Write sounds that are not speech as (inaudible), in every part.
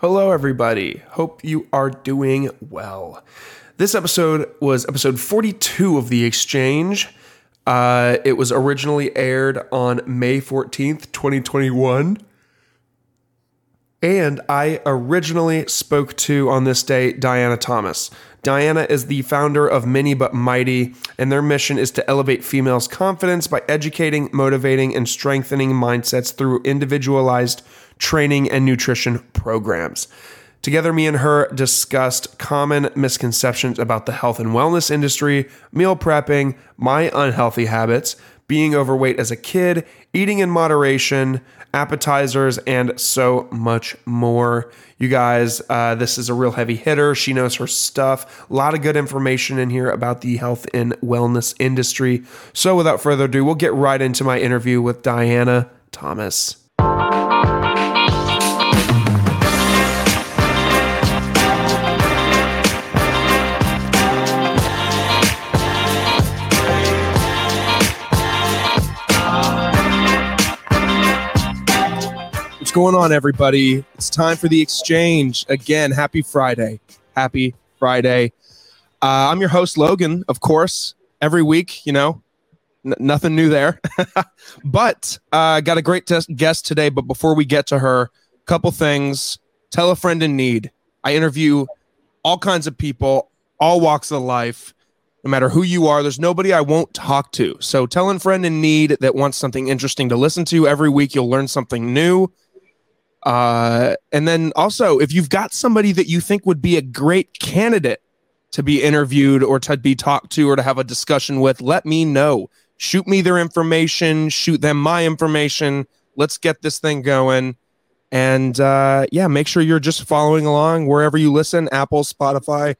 Hello, everybody. Hope you are doing well. This episode was episode 42 of The Exchange. Uh, it was originally aired on May 14th, 2021. And I originally spoke to on this day Dianna Thomas. Dianna is the founder of Mini But Mighty, and their mission is to elevate females' confidence by educating, motivating, and strengthening mindsets through individualized training and nutrition programs. Together, me and her discussed common misconceptions about the health and wellness industry, meal prepping, my unhealthy habits, being overweight as a kid, eating in moderation, appetizers, and so much more. You guys, uh, this is a real heavy hitter. She knows her stuff. A lot of good information in here about the health and wellness industry. So, without further ado, we'll get right into my interview with Dianna Thomas. What's going on, everybody? It's time for the exchange. Again, happy Friday. Happy Friday. Uh, I'm your host, Logan, of course. Every week, you know, n- nothing new there. (laughs) but uh, got a great test- guest today. But before we get to her, couple things. Tell a friend in need. I interview all kinds of people, all walks of life. No matter who you are, there's nobody I won't talk to. So tell a friend in need that wants something interesting to listen to. Every week, you'll learn something new. Uh, and then also, if you've got somebody that you think would be a great candidate to be interviewed or to be talked to or to have a discussion with, let me know. Shoot me their information, shoot them my information. Let's get this thing going. And uh, yeah, make sure you're just following along wherever you listen Apple, Spotify,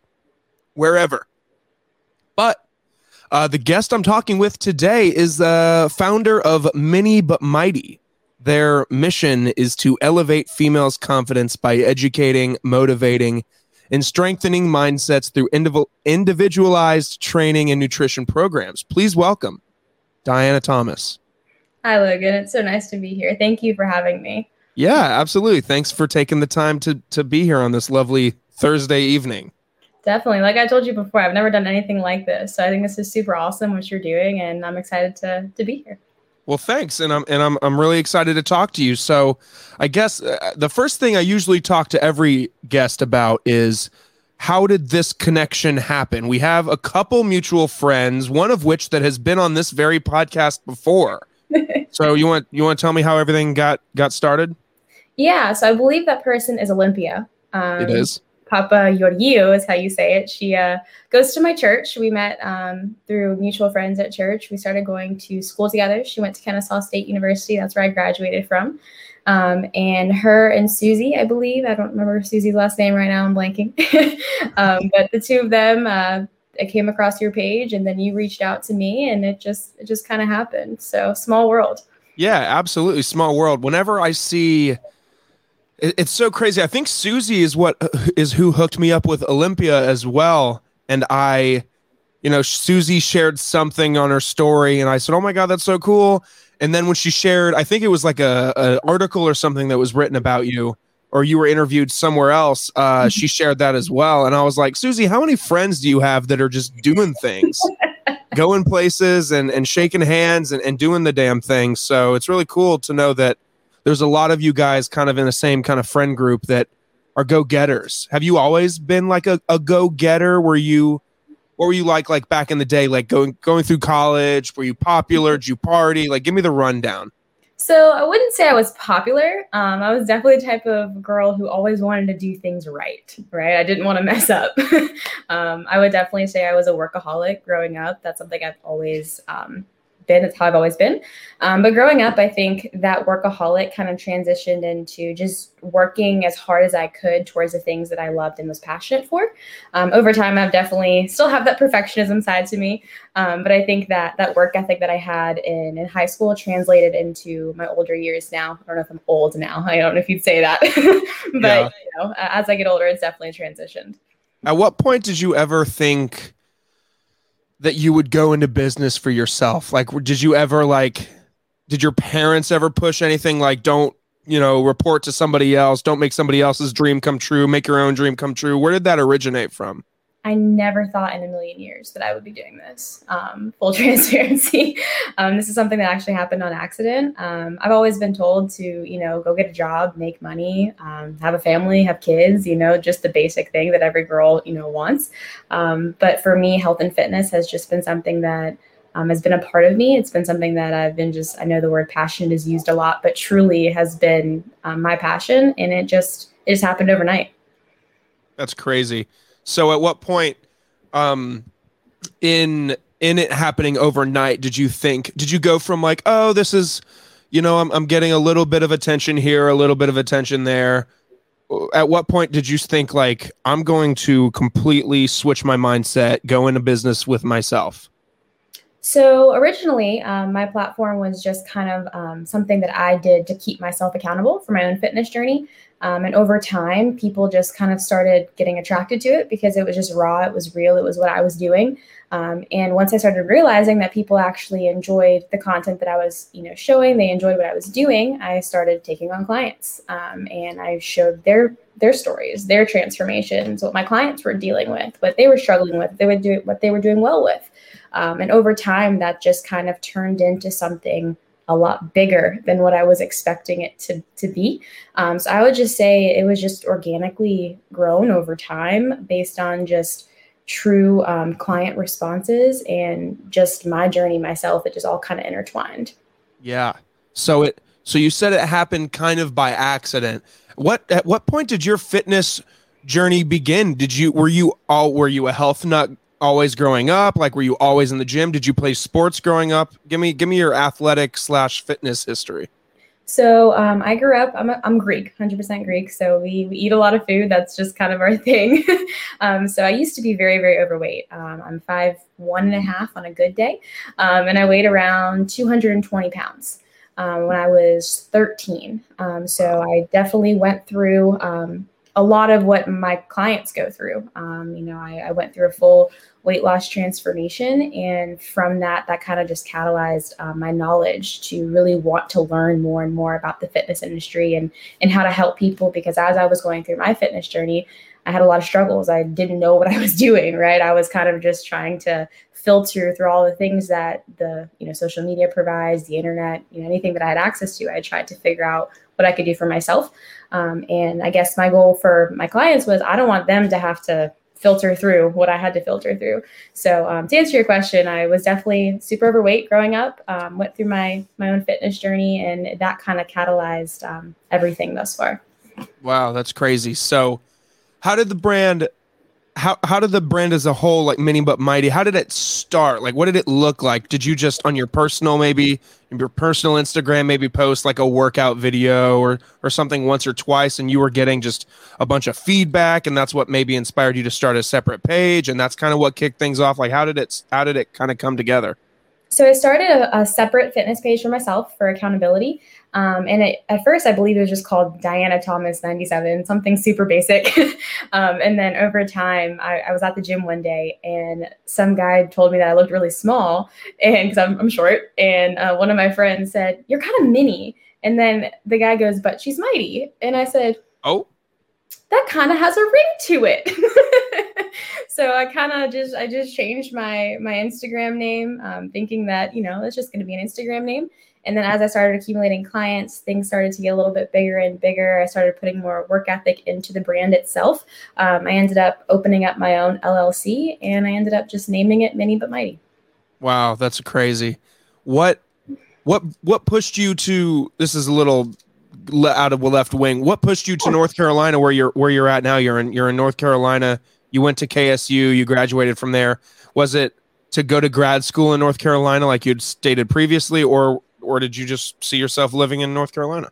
wherever. But uh, the guest I'm talking with today is the founder of Mini But Mighty. Their mission is to elevate females' confidence by educating, motivating, and strengthening mindsets through indiv- individualized training and nutrition programs. Please welcome Dianna Thomas. Hi, Logan. It's so nice to be here. Thank you for having me. Yeah, absolutely. Thanks for taking the time to to be here on this lovely Thursday evening. Definitely. Like I told you before, I've never done anything like this. So I think this is super awesome what you're doing and I'm excited to to be here. Well, thanks, and I'm and I'm I'm really excited to talk to you. So, I guess uh, the first thing I usually talk to every guest about is how did this connection happen? We have a couple mutual friends, one of which that has been on this very podcast before. (laughs) so, you want you want to tell me how everything got got started? Yeah, so I believe that person is Olympia. Um, it is. Papa Yorio is how you say it. She uh, goes to my church. We met um, through mutual friends at church. We started going to school together. She went to Kennesaw State University. That's where I graduated from. Um, and her and Susie, I believe, I don't remember Susie's last name right now. I'm blanking. (laughs) um, but the two of them, uh, I came across your page, and then you reached out to me, and it just it just kind of happened. So small world. Yeah, absolutely small world. Whenever I see it's so crazy. I think Susie is what is who hooked me up with Olympia as well. And I, you know, Susie shared something on her story, and I said, "Oh my god, that's so cool!" And then when she shared, I think it was like a, a article or something that was written about you, or you were interviewed somewhere else. Uh, she shared that as well, and I was like, Susie, how many friends do you have that are just doing things? (laughs) going places and, and shaking hands and, and doing the damn thing. So it's really cool to know that there's a lot of you guys kind of in the same kind of friend group that are go getters. Have you always been like a, a go getter? Were you, what were you like, like back in the day, like going, going through college? Were you popular? Did you party? Like, give me the rundown. So I wouldn't say I was popular. Um, I was definitely the type of girl who always wanted to do things right. Right. I didn't want to (laughs) mess up. (laughs) um, I would definitely say I was a workaholic growing up. That's something I've always um, been. It's how I've always been. Um, but growing up, I think that workaholic kind of transitioned into just working as hard as I could towards the things that I loved and was passionate for. Um, over time, I've definitely still have that perfectionism side to me. Um, but I think that that work ethic that I had in, in high school translated into my older years now. I don't know if I'm old now. I don't know if you'd say that. (laughs) but yeah. you know, as I get older, it's definitely transitioned. At what point did you ever think that you would go into business for yourself? Like, did you ever like, did your parents ever push anything like, don't, you know, report to somebody else. Don't make somebody else's dream come true. Make your own dream come true. Where did that originate from? I never thought in a million years that I would be doing this. Um, full (laughs) transparency. um, this is something that actually happened on accident. Um, I've always been told to, you know, go get a job, make money, um, have a family, have kids, you know, just the basic thing that every girl, you know, wants. Um, but for me, health and fitness has just been something that um, has been a part of me. It's been something that I've been just, I know the word passion is used a lot, but truly has been my passion. And it just, it just happened overnight. That's crazy. So at what point um in in it happening overnight did you think did you go from like oh this is you know I'm I'm getting a little bit of attention here, a little bit of attention there. At what point did you think like I'm going to completely switch my mindset, go into business with myself? So originally, um, my platform was just kind of um, something that I did to keep myself accountable for my own fitness journey. Um, and over time, people just kind of started getting attracted to it because it was just raw, it was real, it was what I was doing. Um, and once I started realizing that people actually enjoyed the content that I was, you know, showing, they enjoyed what I was doing, I started taking on clients, um, and I showed their their stories, their transformations, what my clients were dealing with, what they were struggling with, they would do what they were doing well with. Um, and over time, that just kind of turned into something a lot bigger than what I was expecting it to, to be. Um, so I would just say it was just organically grown over time based on just true um, client responses and just my journey myself. It just all kind of intertwined. Yeah. So it so you said it happened kind of by accident. What at what point did your fitness journey begin? Did you were you all were you a health nut always growing up? Like, were you always in the gym? Did you play sports growing up? Give me, give me your athletic slash fitness history. So um, I grew up. I'm, a, I'm Greek, 100% Greek. So we, we eat a lot of food. That's just kind of our (laughs) thing. (laughs) um, so I used to be very very overweight. Um, I'm five one and a half on a good day, um, and I weighed around 220 pounds um, when I was 13. Um, so I definitely went through a lot of what my clients go through. Um, you know, I, I, went through a full weight loss transformation, and from that, that kind of just catalyzed um, my knowledge to really want to learn more and more about the fitness industry and and how to help people. Because as I was going through my fitness journey, I had a lot of struggles. I didn't know what I was (laughs) doing. Right, I was kind of just trying to filter through all the things that the you know social media provides, the internet, you know, anything that I had access to. I tried to figure out what I could do for myself. Um, and I guess my goal for my clients was I don't want them to have to filter through what I had to filter through. So um, to answer your question, I was definitely super overweight growing up. Um, went through my my own fitness journey, and that kind of catalyzed um, everything thus far. Wow, that's crazy. So, how did the brand how how did the brand as a whole like mini but mighty how did it start? Like what did it look like? Did you just on your personal maybe your personal instagram maybe post like a workout video or or something once or twice and you were getting just a bunch of feedback and that's what maybe inspired you to start a separate page and that's kind of what kicked things off? Like how did it how did it kind of come together? So I started a, a, separate fitness page for myself for accountability. Um, and it, at first, I believe it was just called Dianna Thomas 97, something super basic. (laughs) um, and then over time, I, I, was at the gym one day and some guy told me that I looked really small and because I'm, I'm, short. And uh, one of my friends said, You're kind of mini. And then the guy goes, But she's mighty. And I said, Oh, that kind of has a ring to it. (laughs) so I kind of just I just changed my my Instagram name, um, thinking that you know it's just going to be an Instagram name. And then as I started accumulating clients, things started to get a little bit bigger and bigger. I started putting more work ethic into the brand itself. Um, I ended up opening up my own LLC, and I ended up just naming it Mini but Mighty. Wow, that's crazy. What what what pushed you to? This is a little out of the left wing. What pushed you to North Carolina, where you're where you're at now? You're in you're in North Carolina. You went to KSU. You graduated from there. Was it to go to grad school in North Carolina, like you'd stated previously, or or did you just see yourself living in North Carolina?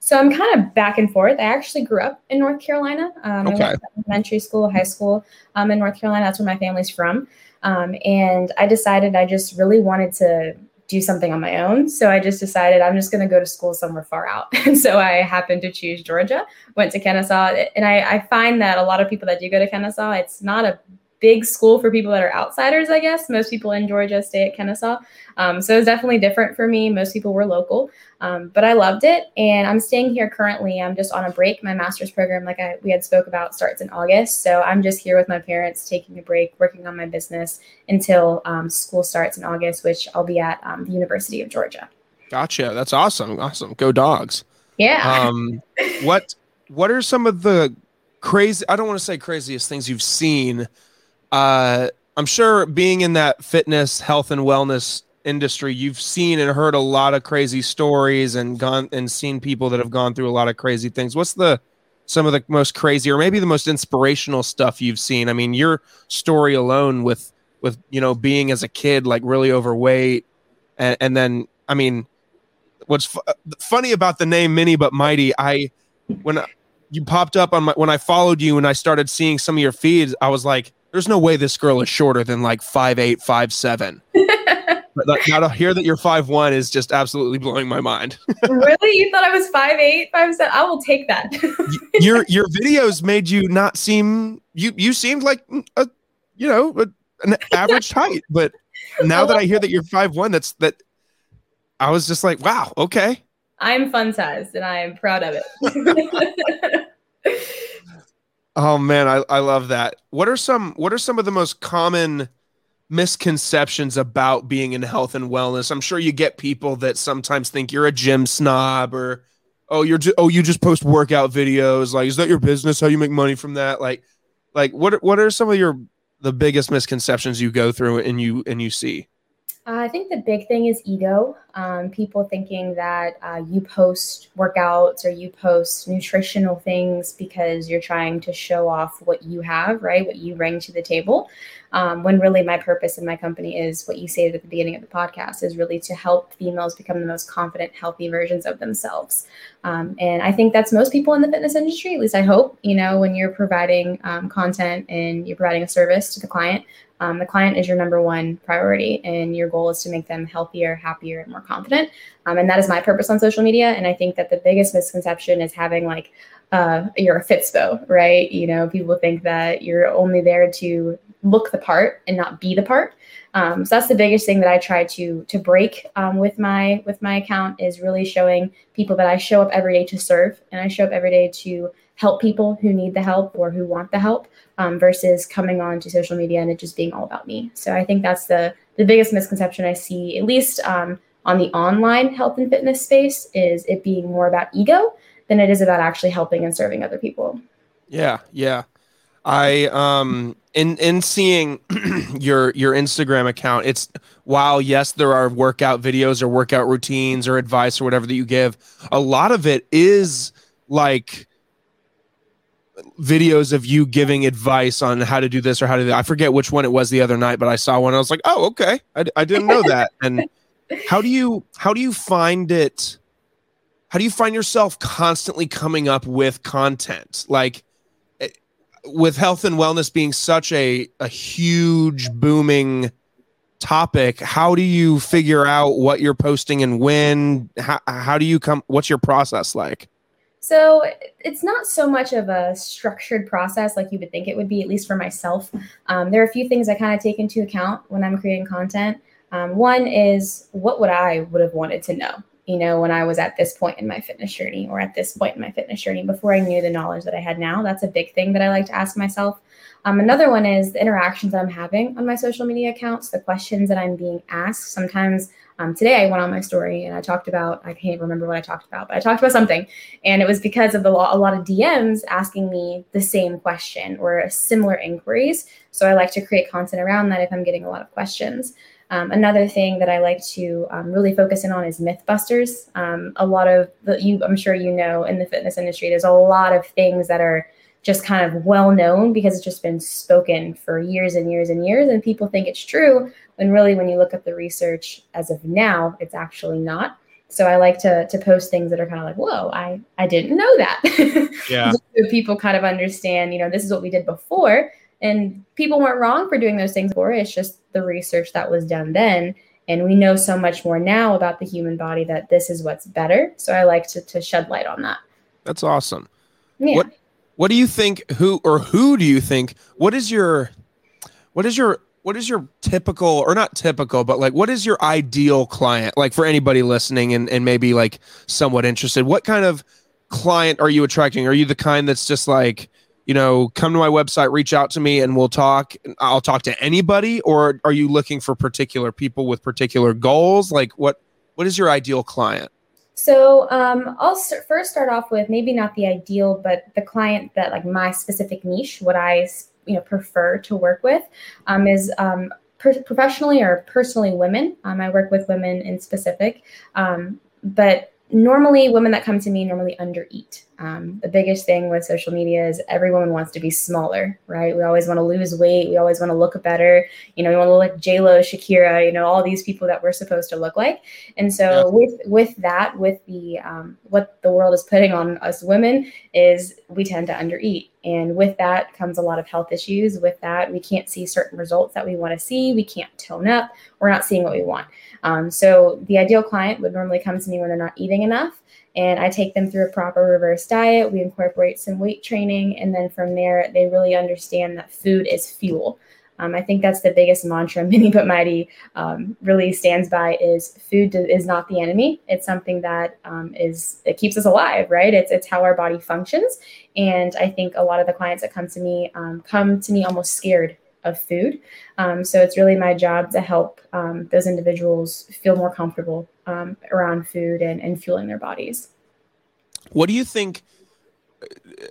So I'm kind of back and forth. I actually grew up in North Carolina. Um, okay. I went to elementary school, high school um, in North Carolina. That's where my family's from. Um, and I decided I just really wanted to do something on my own. So I just decided I'm just going to go to school somewhere far out. (laughs) And so I happened to choose Georgia, went to Kennesaw. And I, I, find that a lot of people that do go to Kennesaw, it's not a big school for people that are outsiders, I guess. Most people in Georgia stay at Kennesaw. Um, so it was definitely different for me. Most people were local, um, but I loved it. And I'm staying here currently. I'm just on a break. My master's program, like I, we had spoke about, starts in August. So I'm just here with my parents, taking a break, working on my business until um, school starts in August, which I'll be at um, the University of Georgia. Gotcha. That's awesome. Awesome. Go dogs. Yeah. Um, (laughs) what What are some of the crazy? I don't want to say craziest things you've seen. Uh, I'm sure being in that fitness, health, and wellness industry, you've seen and heard a lot of crazy stories and gone and seen people that have gone through a lot of crazy things. What's the some of the most crazy or maybe the most inspirational stuff you've seen? I mean, your story alone with with you know being as a kid like really overweight and, and then I mean what's f- funny about the name Mini but Mighty, I when you popped up on my when I followed you and I started seeing some of your feeds, I was like, "There's no way this girl is shorter than like five eight, five seven. (laughs) but now to hear that you're five one is just absolutely blowing my mind. (laughs) really, you thought I was five eight, five seven? I will take that. your your videos made you not seem you you seemed like mm, a you know a, an (laughs) average height, but now that I hear that you're five one, that's that I was just like, wow, okay. I'm fun sized and I am proud of it. Oh man, I, I love that. What are some what are some of the most common misconceptions about being in health and wellness? I'm sure you get people that sometimes think you're a gym snob or oh you're ju- oh you just post workout videos. Like, is that your business? How you make money from that? Like like what what are some of your the biggest misconceptions you go through and you and you see? Uh, I think the big thing is ego. Um, people thinking that uh, you post workouts or you post nutritional things because you're trying to show off what you have, right? What you bring to the table. Um, when really my purpose in my company is what you stated at the beginning of the podcast is really to help females become the most confident, healthy versions of themselves. Um, and I think that's most people in the fitness industry, at least I hope, you know, when you're providing um, content and you're providing a service to the client, um, the client is your number one priority, and your goal is to make them healthier, happier, and more confident. Um, and that is my purpose on social media. And I think that the biggest misconception is having like uh, you're a fitspo, right? You know, people think that you're only there to look the part and not be the part. Um, so that's the biggest thing that I try to to break um, with my with my account is really showing people that I show up every day to serve, and I show up every day to help people who need the help or who want the help um, versus coming on to social media and it just being all about me. So I think that's the the biggest misconception I see, at least um, on the online health and fitness space, is it being more about ego than it is about actually helping and serving other people. Yeah, yeah. I um in in seeing (clears throat) your your Instagram account, it's while yes, there are workout videos or workout routines or advice or whatever that you give, a lot of it is like videos of you giving advice on how to do this or how to do that. I forget which one it was the other night, but I saw one. I was like, oh, okay. I, I didn't know that. (laughs) and how do you how do you find it? How do you find yourself constantly coming up with content? Like eh, with health and wellness being such a, a huge booming topic, how do you figure out what you're posting and when? How, how do you come? What's your process like? So it's not so much of a structured process like you would think it would be, at least for myself. Um, there are a few things I kind of take into account when I'm creating content. Um, one is what would I would have wanted to know, you know, when I was at this point in my fitness journey or at this point in my fitness journey before I knew the knowledge that I had now. That's a big thing that I like to ask myself. Um, another one is the interactions that I'm having on my social media accounts, the questions that I'm being asked. Sometimes um, today I went on my story and I talked about, I can't remember what I talked about, but I talked about something. And it was because of the a lot of DMs asking me the same question or similar inquiries. So I like to create content around that if I'm getting a lot of questions. Um, another thing that I like to um, really focus in on is MythBusters. Um, a lot of the, you, I'm sure you know, in the fitness industry, there's a lot of things that are just kind of well known because it's just been spoken for years and years and years, and people think it's true when really, when you look at the research as of now, it's actually not. So I like to to post things that are kind of like, whoa, I I didn't know that. (laughs) Yeah. so people kind of understand, you know, this is what we did before, and people weren't wrong for doing those things before. It's just the research that was done then. And we know so much more now about the human body that this is what's better. So I like to, to shed light on that. That's awesome. Yeah. What what do you think who or who do you think what is your what is your what is your typical or not typical but like what is your ideal client? Like for anybody listening and, and maybe like somewhat interested what kind of client are you attracting? Are you the kind that's just like you know come to my website reach out to me and we'll talk i'll talk to anybody? Or are you looking for particular people with particular goals? Like what what is your ideal client? So um, I'll st- first start off with maybe not the ideal, but the client that like my specific niche, what I you know prefer to work with, um, is um, per- professionally or personally women. Um, I work with women in specific, um, but normally women that come to me normally undereat. Um, the biggest thing with social media is every woman wants to be smaller, right? We always want to lose weight. We always want to look better. You know, we want to look like J Lo, Shakira. You know, all these people that we're supposed to look like. And so yeah. with with that, with the um, what the world is putting on us women is we tend to undereat, and with that comes a lot of health issues. With that, we can't see certain results that we want to see. We can't tone up. We're not seeing what we want. Um, so the ideal client would normally come to me when they're not eating enough and I take them through a proper reverse diet. We incorporate some weight training, and then from there, they really understand that food is fuel. Um, I think that's the biggest mantra (laughs) Mini But Mighty um, really stands by is food is not the enemy. It's something that um, is it keeps us alive, right? It's it's how our body functions. And I think a lot of the clients that come to me um, come to me almost scared of food. Um, so it's really my job to help um, those individuals feel more comfortable um, around food and, and fueling their bodies. What do you think?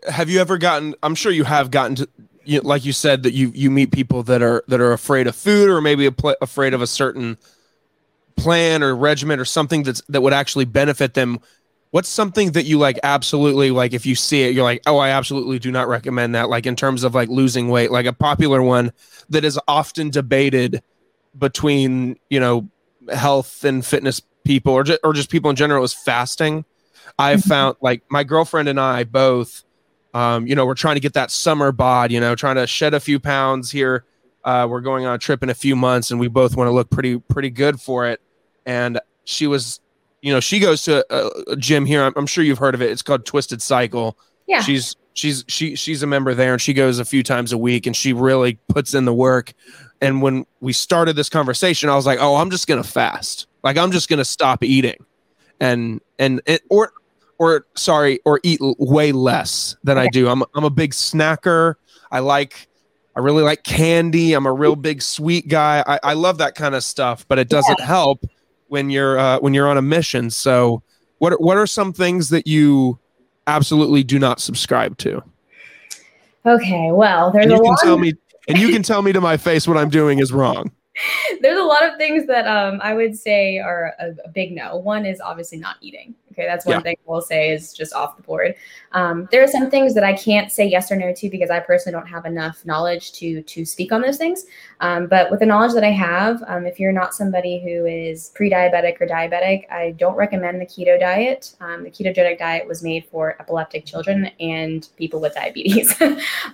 Have you ever gotten? I'm sure you have gotten to, you, like you said, that you you meet people that are that are afraid of food or maybe pl- afraid of a certain plan or regimen or something that's that would actually benefit them what's something that you like absolutely like if you see it you're like oh i absolutely do not recommend that like in terms of like losing weight like a popular one that is often debated between you know health and fitness people or just, or just people in general is fasting. I've mm-hmm. found like my girlfriend and i both um, you know we're trying to get that summer bod you know trying to shed a few pounds here. Uh, we're going on a trip in a few months and we both want to look pretty pretty good for it. And she was you know, she goes to a, a gym here. I'm, I'm, sure you've heard of it. It's called Twisted Cycle. Yeah. She's she's she she's a member there, and she goes a few times a week, and she really puts in the work. And when we started this conversation, I was like, "Oh, I'm just gonna fast. Like, I'm just gonna stop eating, and and it, or or sorry, or eat way less than I do. I'm I'm a big snacker. I like." I really like candy. I'm a real big sweet guy. I, I love that kind of stuff, but it doesn't yeah. help when you're uh, when you're on a mission. So, what what are some things that you absolutely do not subscribe to? Okay, well, there's and you a can lot. Tell me, and you can tell me to my face what I'm doing is wrong. (laughs) there's a lot of things that um, I would say are a, a, big no. One is obviously not eating. Okay, that's one yeah. thing we'll say is just off the board. Um, there are some things that I can't say yes or no to because I personally don't have enough knowledge to to speak on those things. Um, but with the knowledge that I have, um, if you're not somebody who is pre-diabetic or diabetic, I don't recommend the keto diet. Um, the ketogenic diet was made for epileptic children and people with diabetes. (laughs)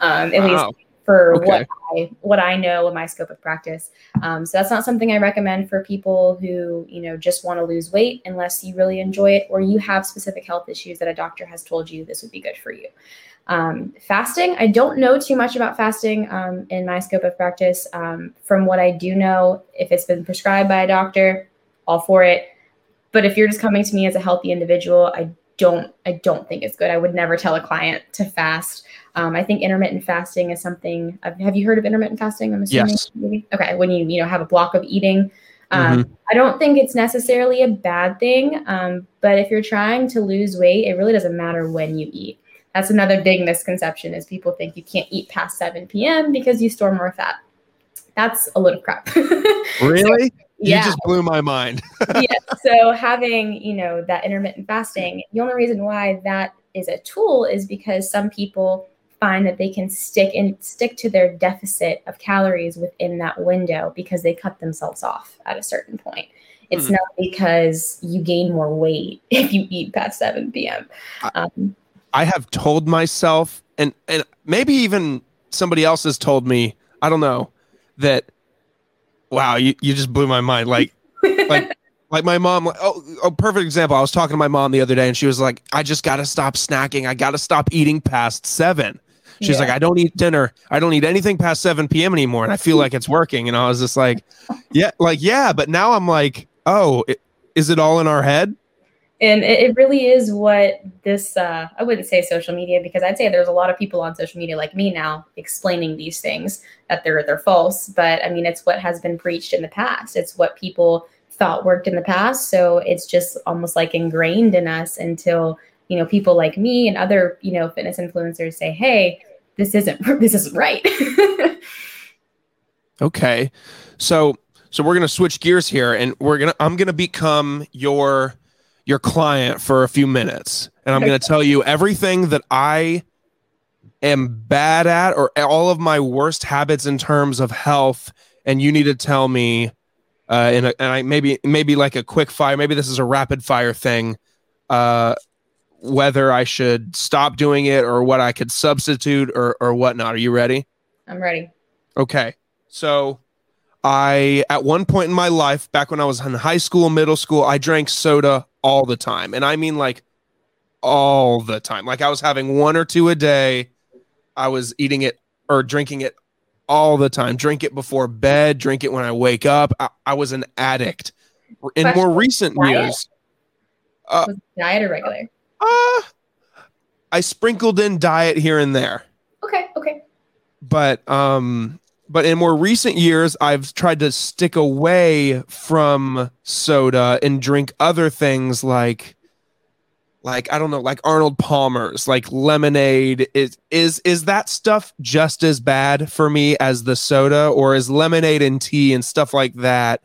Um, at wow. least for okay. what I what I know in my scope of practice. Um, so that's not something I recommend for people who you know just want to lose weight unless you really enjoy it or you have specific health issues that a doctor has told you this would be good for you. Um, fasting, I don't know too much about fasting um, in my scope of practice. Um, from what I do know, if it's been prescribed by a doctor, all for it. But if you're just coming to me as a healthy individual, I don't I don't think it's good. I would never tell a client to fast. Um, I think intermittent fasting is something. Have you heard of intermittent fasting? I'm assuming. Yes. Maybe? Okay, when you you know have a block of eating. Um, mm-hmm. I don't think it's necessarily a bad thing, um, but if you're trying to lose weight, it really doesn't matter when you eat. That's another big misconception: is people think you can't eat past 7 p.m. because you store more fat. That's a load of crap. (laughs) really? So, yeah. You just blew my mind. (laughs) yeah. So having, you know, that intermittent fasting, the only reason why that is a tool is because some people find that they can stick and stick to their deficit of calories within that window because they cut themselves off at a certain point. It's mm. not because you gain more weight (laughs) if you eat past 7 p.m. Um, I have told myself, and and maybe even somebody else has told me, I don't know, that wow, you, you just blew my mind. Like like (laughs) like my mom, like, oh, a perfect example. I was talking to my mom the other day, and she was like, "I just got to stop snacking. I got to stop eating past seven. She's Yeah. like, I don't eat dinner. I don't eat anything past 7 p.m. anymore. And I feel like it's working. And I was just like, yeah, like, yeah. But now I'm like, oh, i- is it all in our head? And it, really is what this uh, i wouldn't say social media because i'd say there's a lot of people on social media like me now explaining these things that they're they're false. But i mean it's what has been preached in the past. It's what people thought worked in the past. So it's just almost like ingrained in us until you know people like me and other you know fitness influencers say hey this isn't (laughs) this isn't right. (laughs) Okay. So so we're gonna switch gears here and we're gonna I'm gonna become your your client for a few minutes. And I'm gonna (laughs) tell you everything that I am bad at or all of my worst habits in terms of health. And you need to tell me uh in a and I maybe maybe like a quick fire, maybe this is a rapid fire thing. Uh whether I should stop doing it or what I could substitute or or whatnot. Are you ready? i'm ready Okay. So I at one point in my life, back when I was in high school, middle school, I drank soda all the time. And I mean like all the time. Like I was having one or two a day. I was eating it or drinking it all the time. Drink it before bed, drink it when I wake up. I, I was an addict. In more recent diet? years, Uh, diet or regular uh, I sprinkled in diet here and there. okay okay but um but in more recent years i've tried to stick away from soda and drink other things like like i don't know like arnold palmer's like lemonade is is is that stuff just as bad for me as the soda or is lemonade and tea and stuff like that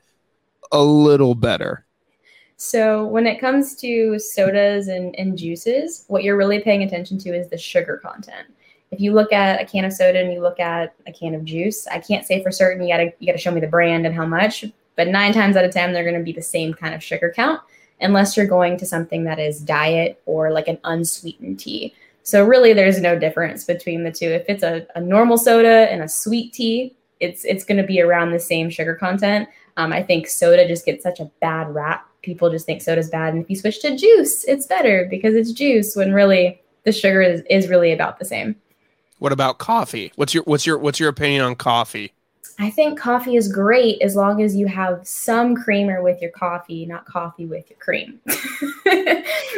a little better So when it comes to sodas and, and juices, what you're really paying attention to is the sugar content. If you look at a can of soda and you look at a can of juice, I can't say for certain you gotta you gotta show me the brand and how much, but nine times out of ten they're gonna be the same kind of sugar count, unless you're going to something that is diet or like an unsweetened tea. So really there's no difference between the two. If it's a, a normal soda and a sweet tea, it's it's gonna be around the same sugar content. Um, I think soda just gets such a bad rap. People just think soda's bad. And if you switch to juice, it's better because it's juice when really the sugar is, is really about the same. What about coffee what's your what's your what's your opinion on coffee I think coffee is great as long as you have some creamer with your coffee, not coffee with your cream. (laughs)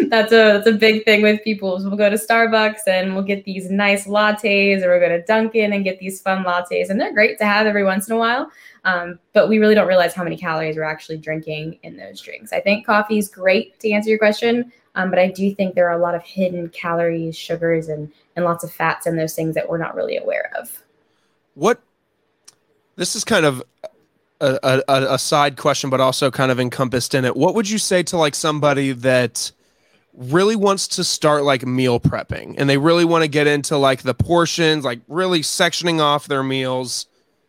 that's a that's a big thing with people. is We'll go to Starbucks and we'll get these nice lattes, or we'll go to Dunkin' and get these fun lattes, and they're great to have every once in a while. Um, but we really don't realize how many calories we're actually drinking in those drinks. I think coffee is great to answer your question, um, but I do think there are a lot of hidden calories, sugars, and and lots of fats in those things that we're not really aware of. what this is kind of a, a- a side question but also kind of encompassed in it. What would you say to like somebody that really wants to start like meal prepping? And they really want to get into like the portions like really sectioning off their meals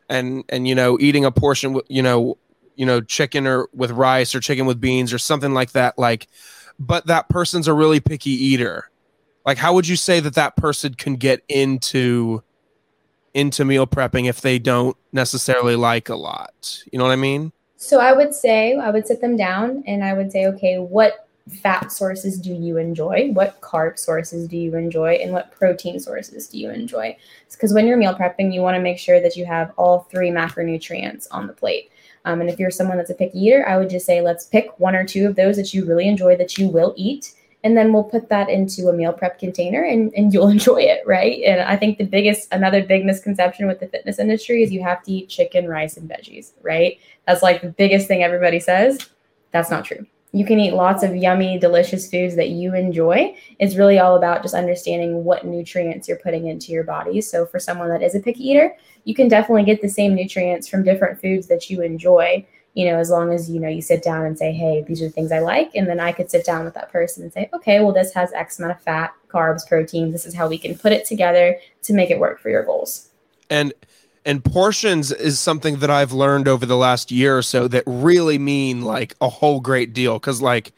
and and you know eating a portion you know you know chicken or with rice or chicken with beans or something like that. Like but that person's a really picky eater like how would you say that that person can get into into meal prepping if they don't necessarily like a lot. You know what I mean? So I would say I would sit them down and I would say, okay, what fat sources do you enjoy? What carb sources do you enjoy? And what protein sources do you enjoy? Because when you're meal prepping, you want to make sure that you have all three macronutrients on the plate. Um, and if you're someone that's a picky eater, I would just say let's pick one or two of those that you really enjoy that you will eat. And then we'll put that into a meal prep container and, and you'll (laughs) enjoy it, right? And I think the biggest, another big misconception with the fitness industry is you have to eat chicken, rice, and veggies, right? That's like the biggest thing everybody says. That's not true. You can eat lots of yummy, delicious foods that you enjoy. It's really all about just understanding what nutrients you're putting into your body. So, for someone that is a picky eater, you can definitely get the same nutrients from different foods that you enjoy. You know, as long as you know you sit down and say, "Hey, these are the things I like," and then I could sit down with that person and say, "Okay, well, this has X amount of fat, carbs, protein. This is how we can put it together to make it work for your goals." And and portions is something that I've learned over the last year or so that really mean like a whole great deal cuz like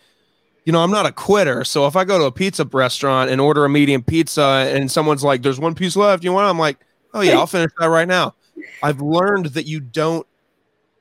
you know, I'm not a quitter. So if I go to a pizza restaurant and order a medium pizza and someone's like there's one piece left, you want? I'm like, "Oh yeah, I'll finish that right now." I've learned that you don't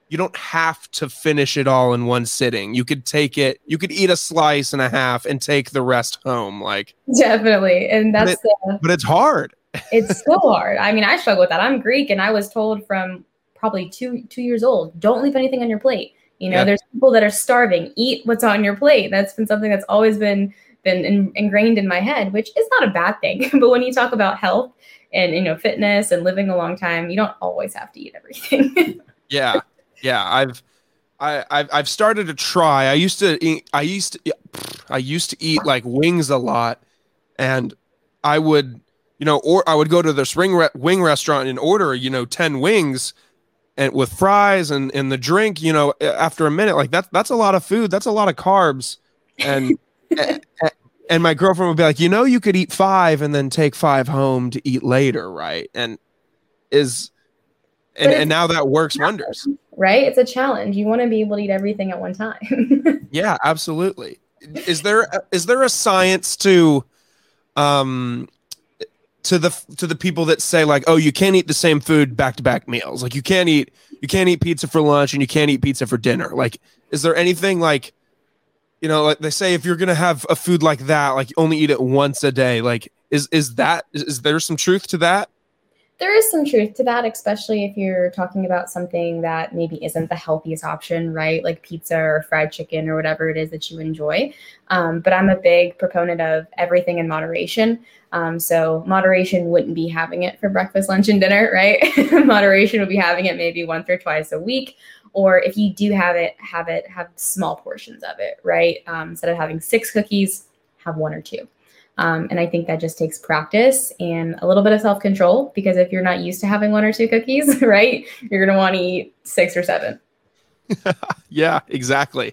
you don't have to finish it all in one sitting. You could take it, you could eat a slice and a half and take the rest home like Definitely, and But that's the but it's hard. It's so hard. I mean, I struggle with that. I'm Greek, and I was told from probably two two years old, don't leave anything on your plate. You know, yeah. there's people that are starving. Eat what's on your plate. That's been something that's always been been in, ingrained in my head, which is not a bad thing. (laughs) but when you talk about health and you know fitness and living a long time, you don't always have to eat everything. (laughs) yeah, yeah. I've I, I've I've started to try. I used to eat, I used to I used to eat like wings a lot, and I would you know or I would go to the spring re- wing restaurant and order you know ten wings, and with fries and and the drink. You know after a minute like that's that's a lot of food. That's a lot of carbs, and (laughs) and my girlfriend would be like, you know, you could eat five and then take five home to eat later, right? And is and, and now that works wonders. Right? It's a challenge. You want to be able to eat everything at one time. (laughs) yeah, absolutely. Is there is there a science to um to the to the people that say like, oh, you can't eat the same food back to back meals. Like you can't eat you can't eat pizza for lunch and you can't eat pizza for dinner. Like, is there anything like you know, like they say if you're gonna have a food like that, like only eat it once a day. Like, is is that is, is there some truth to that? There is some truth to that, especially if you're talking about something that maybe isn't the healthiest option, right? Like pizza or fried chicken or whatever it is that you enjoy. Um, but I'm a big proponent of everything in moderation. Um, so moderation wouldn't be having it for breakfast, lunch, and dinner, right? (laughs) moderation would be having it maybe once or twice a week. Or if you do have it have it have small portions of it right? Um, instead of having six cookies have one or two. Um, and i think that just takes practice and a little bit of self-control because if you're not used to having one or two cookies (laughs) right you're going to want to eat six or seven. (laughs) Yeah exactly.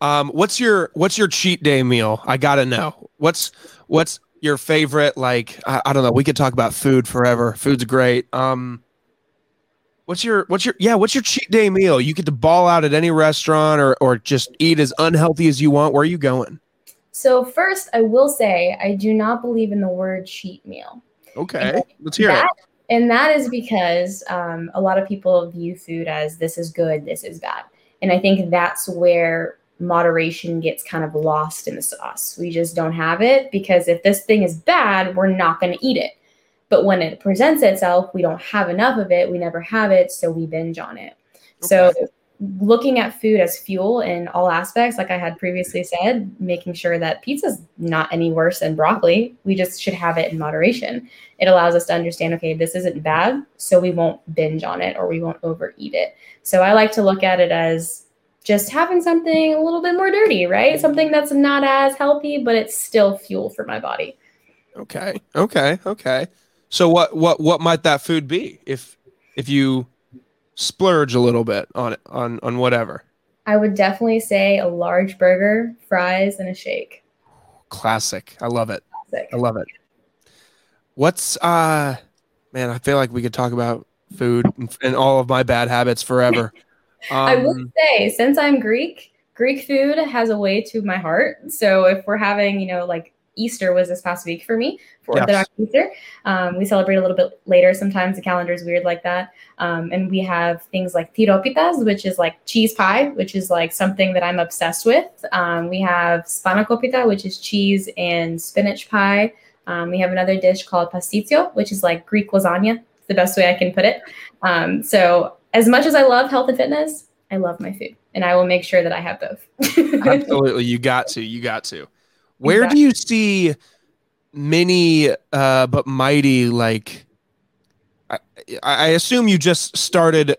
Um, what's your what's your cheat day meal? I gotta know. What's what's your favorite like I, I don't know we could talk about food forever food's great um What's your what's your yeah, what's your cheat day meal? You get to ball out at any restaurant or or just eat as unhealthy as you want. Where are you going? So first, I will say I do not believe in the word cheat meal. Okay, and let's hear that, it. And that is because um, a lot of people view food as this is good, this is bad, and I think that's where moderation gets kind of lost in the sauce. We just don't have it because if this thing is bad, we're not going to eat it. But when it presents itself, we don't have enough of it. We never have it, so we binge on it. Okay. So looking at food as fuel in all aspects, like I had previously said, making sure that pizza's not any worse than broccoli. We just should have it in moderation. It allows us to understand, okay, this isn't bad, so we won't binge on it or we won't overeat it. So I like to look at it as just having something a little bit more dirty, right? Something that's not as healthy, but it's still fuel for my body. Okay. Okay. Okay. So what what what might that food be if if you splurge a little bit on it on on whatever? I would definitely say a large burger, fries, and a shake. Classic. I love it. Classic. I love it. What's uh man, I feel like we could talk about food and, and all of my bad habits forever. Um, I would say since I'm Greek, Greek food has a way to my heart. So if we're having, you know, like Easter was this past week for me for yes. Orthodox Easter. Um, we celebrate a little bit later. Sometimes the calendar is weird like that. Um, and we have things like tiropitas, which is like cheese pie, which is like something that I'm obsessed with. Um, we have spanakopita, which is cheese and spinach pie. Um, we have another dish called pastitsio, which is like Greek lasagna. It's the best way I can put it. Um, so as much as I love health and fitness, I love my food, and I will make sure that I have both. (laughs) Absolutely, you got to, you got to. Where exactly. do you see Mini uh but mighty like I, I assume you just started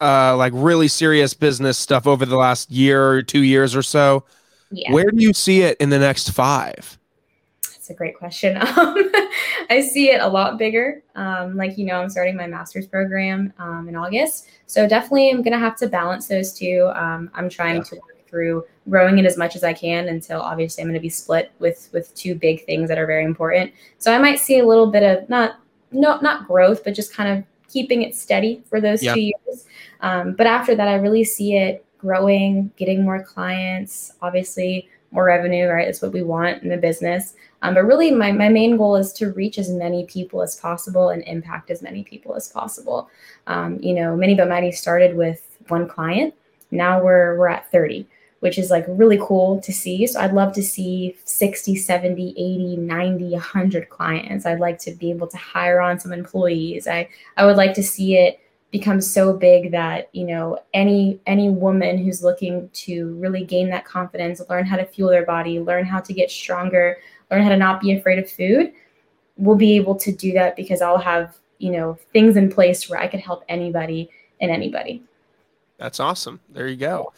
uh like really serious business stuff over the last year or two years or so. Yeah. Where do you see it in the next five? That's a great question. (laughs) Um, I see it a lot bigger. Um, like you know, I'm starting my master's program um, in August, so definitely I'm gonna have to balance those two. Um, I'm trying yeah. to work through growing it as much as I can until obviously I'm going to be split with with two big things that are very important. So I might see a little bit of not no not growth, but just kind of keeping it steady for those two years. Um, but after that, I really see it growing, getting more clients, obviously more revenue, right? That's what we want in the business. Um, but really, my, my main goal is to reach as many people as possible and impact as many people as possible. Um, you know, Mini But Mighty started with one client. Now we're we're at 30 which is like really cool to see. So I'd love to see 60, 70, 80, 90, 100 clients. I'd like to be able to hire on some employees. I, I would like to see it become so big that you know any any woman who's looking to really gain that confidence learn how to fuel their body learn how to get stronger learn how to not be afraid of food we'll be able to do that because i'll have you know things in place where i could help anybody and anybody. That's awesome. There you go.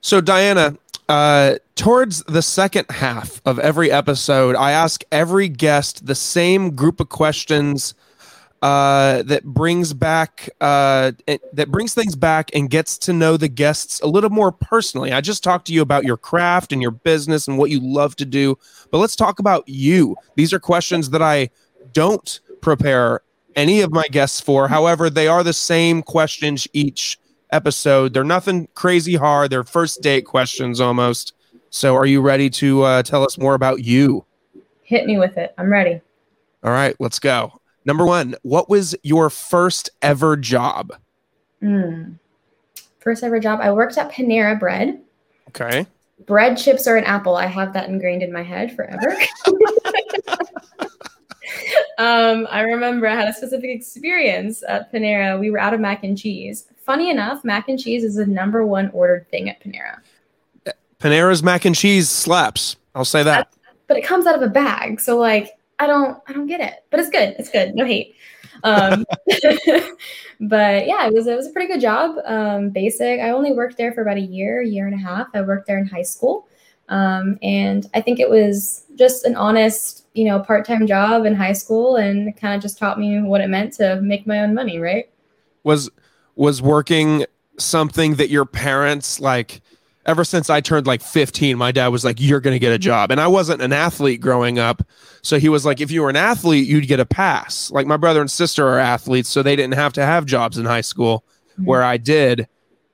So, Dianna, uh, towards the second half of every episode, I ask every guest the same group of questions uh, that brings back uh, it, that brings things back and gets to know the guests a little more personally. I just talked to you about your craft and your business and what you love to do, but let's talk about you. These are questions that I don't prepare any of my guests for. However, they are the same questions each episode. They're nothing crazy hard. They're first date questions almost. So, are you ready to uh, tell us more about you? Hit me with it. I'm ready. All right, let's go. Number one, what was your first ever job? Mm. First ever job. I worked at Panera Bread. Okay. Bread, chips, or an apple. I have that ingrained in my head forever. (laughs) um, I remember I had a specific experience at Panera. We were out of mac and cheese funny enough, mac and cheese is the number one ordered thing at Panera. Panera's mac and cheese slaps. I'll say that. But it comes out of a bag, so like I don't I don't get it. But it's good. It's good. No hate. Um, (laughs) but yeah, it was it was a pretty good job. Um, basic. I only worked there for about a year, year and a half. I worked there in high school, um, and I think it was just an honest, you know, part time job in high school, and kind of just taught me what it meant to make my own money. Right. Was was working something that your parents like ever since I turned like 15, my dad was like, You're going to get a job. And I wasn't an athlete growing up. So he was like, If you were an athlete, you'd get a pass. Like my brother and sister are athletes, so they didn't have to have jobs in high school mm-hmm. where I did.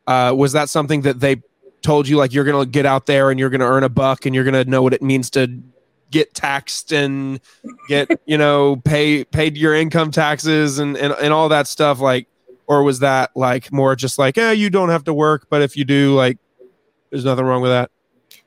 Uh, was that something that they told you, like, you're going to get out there and you're going to earn a buck and you're going to know what it means to get taxed and get, you know, pay, paid your income taxes and, and, and all that stuff? Like, or was that like more just like, eh, you don't have to work, but if you do, like, there's nothing wrong with that?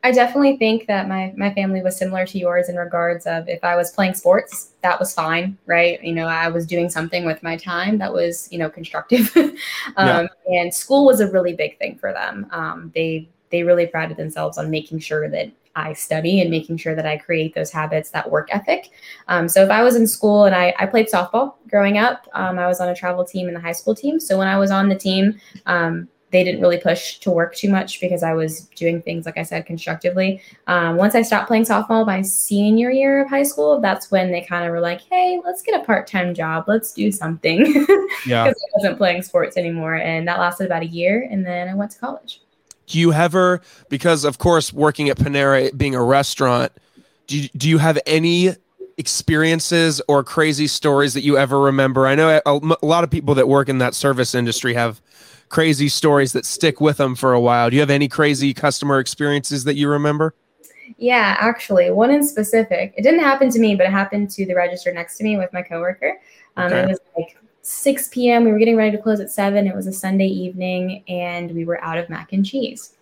I definitely think that my my family was similar to yours in regards of if I was playing sports, that was fine, right? You know, I was doing something with my time that was, you know, constructive. (laughs) um, yeah. And school was a really big thing for them. Um, they they really prided themselves on making sure that I study and making sure that I create those habits, that work ethic. Um, so if I was in school and I, I played softball growing up, um, I was on a travel team and the high school team. So when I was on the team, um, they didn't really push to work too much because I was doing things, like I said, constructively. Um, once I stopped playing softball my senior year of high school, that's when they kind of were like, hey, let's get a part time job. Let's do something. (laughs) Yeah. Because I wasn't playing sports anymore. And that lasted about a year. And then I went to college do you ever because of course working at panera being a restaurant do you, do you have any experiences or crazy stories that you ever remember i know a, a lot of people that work in that service industry have crazy stories that stick with them for a while do you have any crazy customer experiences that you remember yeah actually one in specific it didn't happen to me but it happened to the register next to me with my coworker um, okay. it was like 6 p.m. We were getting ready to close at 7. It was a Sunday evening, and we were out of mac and cheese.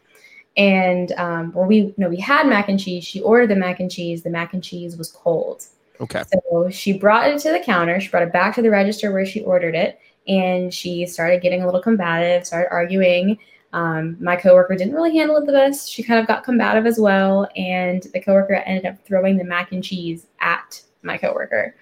And um, or we no, we had mac and cheese. She ordered the mac and cheese. The mac and cheese was cold. Okay. So she brought it to the counter. She brought it back to the register where she ordered it, and she started getting a little combative, started arguing. Um, my coworker didn't really handle it the best. She kind of got combative as well, and the coworker ended up throwing the mac and cheese at my coworker.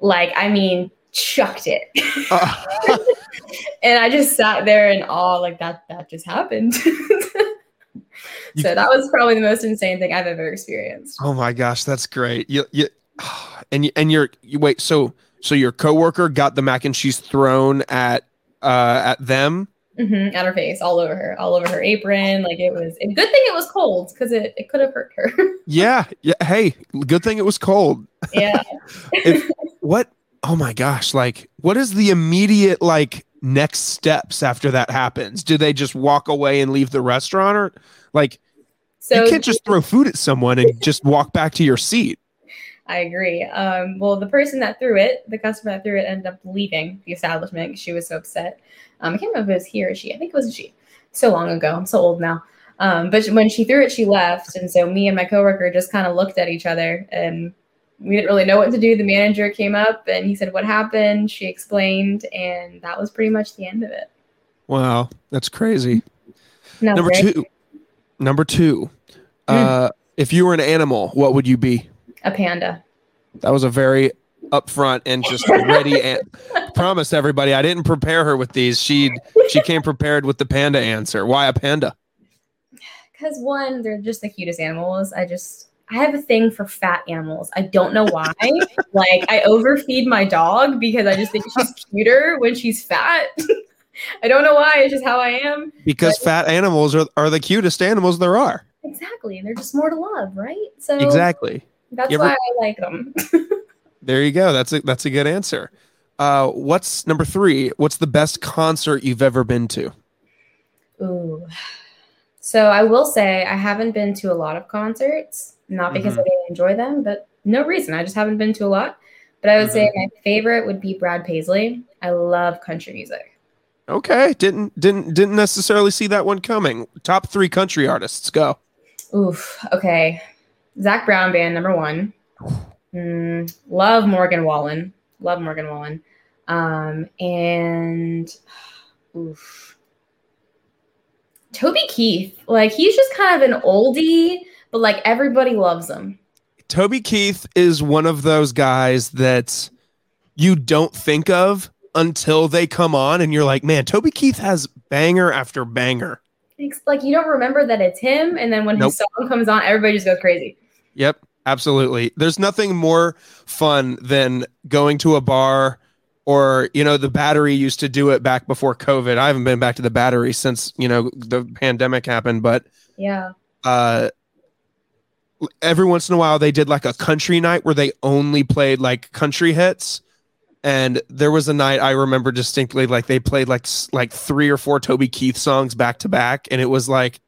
Like, I mean, chucked it. Uh. (laughs) (laughs) and I just sat there in awe, like that that just happened. (laughs) so that was probably the most insane thing I've ever experienced. Oh my gosh, that's great. You, you (sighs) and you, and you're you wait, so so your coworker got the mac and cheese thrown at uh at them Mm-hmm, at her face, all over her, all over her apron. Like it was a good thing it was cold because it, it could have hurt her. (laughs) yeah. Yeah. Hey, good thing it was cold. Yeah. (laughs) if, what oh my gosh, like what is the immediate like next steps after that happens? Do they just walk away and leave the restaurant or like so you can't just throw food at someone and just walk back to your seat. I agree. Um, well, the person that threw it, the customer that threw it, ended up leaving the establishment. Because she was so upset. Um, I can't remember if it was he or she. I think it was she. So long ago. I'm so old now. Um, but when she threw it, she left, and so me and my coworker just kind of looked at each other, and we didn't really know what to do. The manager came up and he said, "What happened?" She explained, and that was pretty much the end of it. Wow, that's crazy. Number very- two. Number two. Hmm. Uh, if you were an animal, what would you be? A panda. That was a very upfront and just ready. An- (laughs) promise everybody, I didn't prepare her with these. She she came prepared with the panda answer. Why a panda? Because one, they're just the cutest animals. I just I have a thing for fat animals. I don't know why. (laughs) like I overfeed my dog because I just think she's (laughs) cuter when she's fat. I don't know why. It's just how I am. Because fat animals are, are the cutest animals there are. Exactly. And they're just more to love, right? So Exactly. That's ever- why I like them. (laughs) There you go. That's a that's a good answer. Uh, what's number three? What's the best concert you've ever been to? Ooh. So I will say I haven't been to a lot of concerts, not because Mhm. I didn't enjoy them, but no reason. I just haven't been to a lot. But I would say my favorite would be Brad Paisley. I love country music. Okay, didn't didn't didn't necessarily see that one coming. Top three country artists, go. Oof. Okay. Zac Brown band number one. Mm, love Morgan Wallen. Love Morgan Wallen. Um, and (sighs) oof. Toby Keith. Like he's just kind of an oldie, but like everybody loves him. Toby Keith is one of those guys that you don't think of until they come on, and you're like, man, Toby Keith has banger after banger. It's like you don't remember that it's him, and then when his song comes on, everybody just goes crazy. Yep, absolutely. There's nothing more fun than going to a bar or, you know, the battery used to do it back before COVID. I haven't been back to the battery since, you know, the pandemic happened, but Yeah. uh every once in a while they did like a country night where they only played like country hits. And there was a night I remember distinctly like they played like like three or four Toby Keith songs back to back and it was like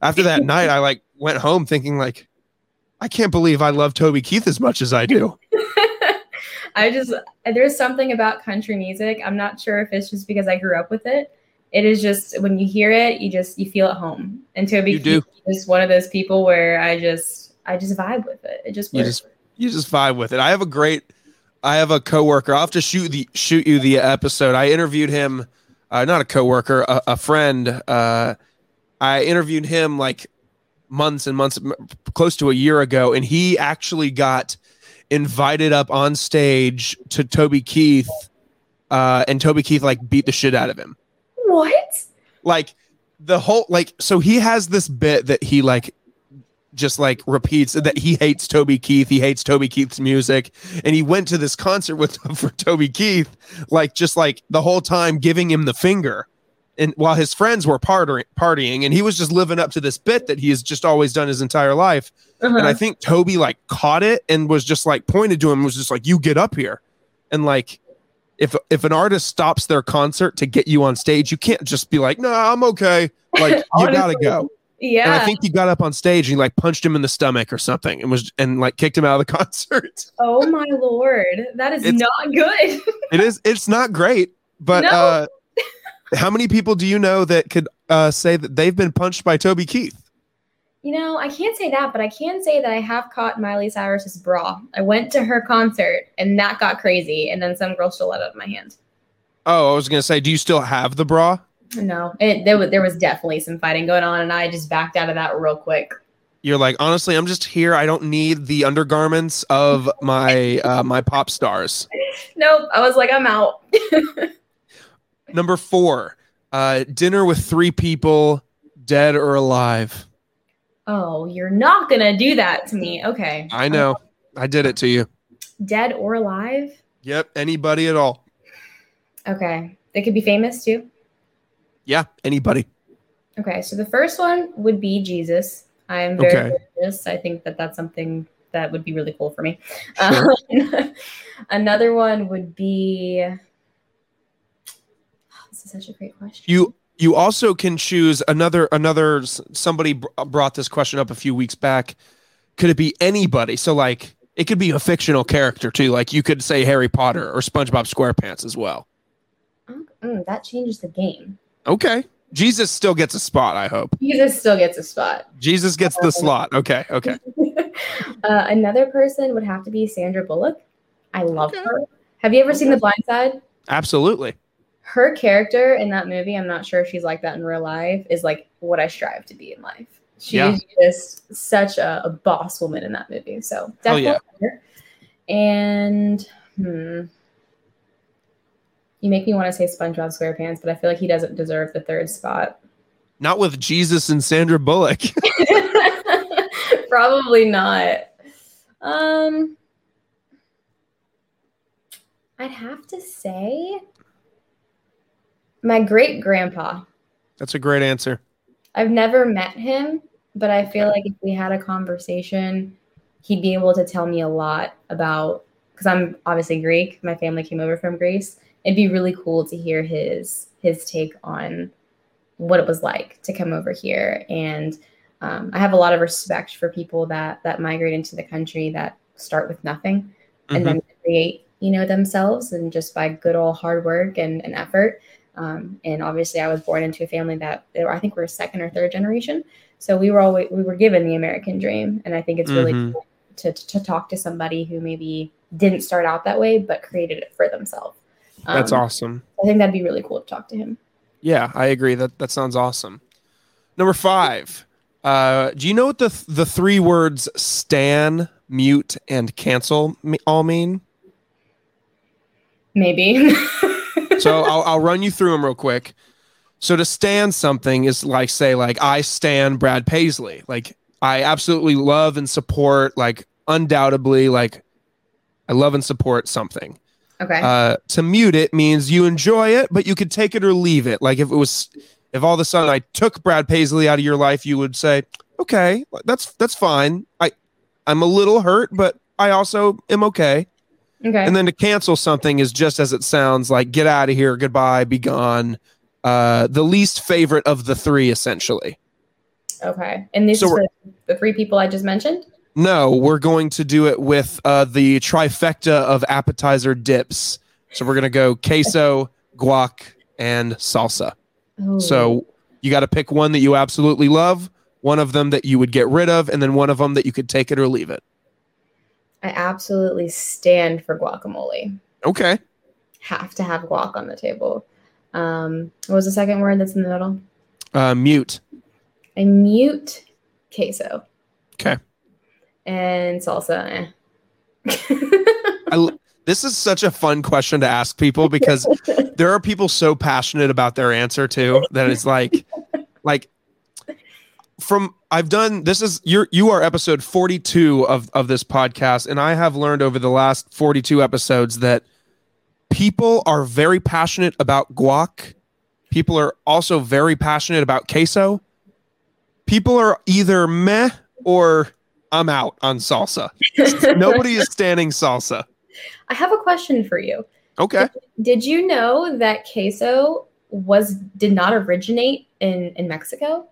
after that (laughs) night I like went home thinking like I can't believe I love Toby Keith as much as I do. (laughs) I just there's something about country music. I'm not sure if it's just because I grew up with it. It is just when you hear it, you just you feel at home. And Toby You do. Keith is one of those people where I just I just vibe with it. It just You just you just vibe with it. I have a great I have a coworker. I'll have to shoot the shoot you the episode. I interviewed him, uh, not a coworker, a, a friend. Uh, I interviewed him like months and months, close to a year ago, and he actually got invited up on stage to Toby Keith, uh, and Toby Keith like beat the shit out of him. what? Like the whole like so he has this bit that he like just like repeats that he hates Toby Keith. He hates Toby Keith's music. And he went to this concert with (laughs) for Toby Keith, like just like the whole time giving him the finger. And while his friends were partying, partying, and he was just living up to this bit that he has just always done his entire life. And I Uh-huh. think Toby like caught it and was just like pointed to him, and was just like, "You get up here," and like. If, if an artist stops their concert to get you on stage, you can't just be like, "No, I'm okay." Like (laughs) you gotta go. yeah. And I think he got up on stage and he like punched him in the stomach or something and was and like kicked him out of the (laughs) concert. oh my lord. That is It's- not good. (laughs) It is it's not great, but No. uh how many people do you know that could uh say that they've been punched by Toby Keith? You know, I can't say that, but I can say that I have caught Miley Cyrus's bra. I went to her concert and that got crazy, and then some girl stole it out of my hand. Oh, I was gonna say, do you still have the bra? No, it there was there was definitely some fighting going on, and I just backed out of that real quick. You're like, honestly, I'm just here. I don't need the undergarments of my uh my pop stars. (laughs) Nope, I was like, I'm out. (laughs) Number four, uh dinner with three people, dead or alive. oh, you're not gonna do that to me. Okay, I know. I did it to you. dead or alive. Yep, anybody at all. Okay, they could be famous too. Yeah, anybody. Okay, so the first one would be Jesus. I am very Okay. religious. I think that that's something that would be really cool for me. Sure. Um, (laughs) another one would be. Is such a great question. You you also can choose another another somebody br- brought this question up a few weeks back. Could it be anybody? So like it could be a fictional character too. Like you could say Harry Potter or SpongeBob SquarePants as well. Mm, that changes the game. Okay. Jesus still gets a spot. I hope Jesus still gets a spot. Jesus gets the slot. Okay, okay. (laughs) uh, another person would have to be Sandra Bullock. I love Okay. her. Have you ever seen The Blind Side? Absolutely. Her character in that movie, I'm not sure if she's like that in real life, is like what I strive to be in life. She's Yeah. just such a, a boss woman in that movie. So Oh, definitely yeah. her. And hmm. You make me want to say SpongeBob SquarePants, but I feel like he doesn't deserve the third spot. Not with Jesus and Sandra Bullock. (laughs) Probably not. Um, I'd have to say my great grandpa. That's a great answer. I've never met him, but I feel like if we had a conversation, he'd be able to tell me a lot about because I'm obviously Greek. My family came over from Greece. It'd be really cool to hear his his take on what it was like to come over here. And um, I have a lot of respect for people that that migrate into the country that start with nothing and Mhm. then create you know themselves and just by good old hard work and, and effort um, and obviously i was born into a family that i think we're second or third generation so we were always we were given the american dream and i think it's really Mhm. cool to, to talk to somebody who maybe didn't start out that way but created it for themselves That's Um, awesome. i think that'd be really cool to talk to him Yeah, I agree. That that sounds awesome. Number five. Uh, do you know what the the three words "stan," "mute," and "cancel" me- all mean? maybe (laughs) So I'll, I'll run you through them real quick. So to stand something is like say like I stand Brad Paisley. Like I absolutely love and support like undoubtedly like I love and support something. okay Uh, to mute it means you enjoy it, but you could take it or leave it. Like if it was, if all of a sudden I took Brad Paisley out of your life, you would say, okay, that's that's fine. I I'm a little hurt, but I also am okay. Okay And then to cancel something is just as it sounds, like get out of here, goodbye, be gone. Uh, the least favorite of the three, essentially. okay and these So for the three people i just mentioned No, we're going to do it with uh, the trifecta of appetizer dips. So we're gonna go queso, guac, and salsa. Oh. So you got to pick one that you absolutely love, one of them that you would get rid of, and then one of them that you could take it or leave it. I absolutely stand for guacamole. Okay. Have to have guac on the table. Um, what was the second word that's in the middle? Uh, mute. I mute queso. Okay. And salsa. eh. (laughs) I this is such a fun question to ask people because (laughs) there are people so passionate about their answer too that it's like, like from I've done this is you're you are episode 42 of of this podcast and I have learned over the last 42 episodes that people are very passionate about guac. People are also very passionate about queso. People are either meh or I'm out on salsa. (laughs) Nobody is standing salsa. I have a question for you. Okay. Did you know that queso was did not originate in in Mexico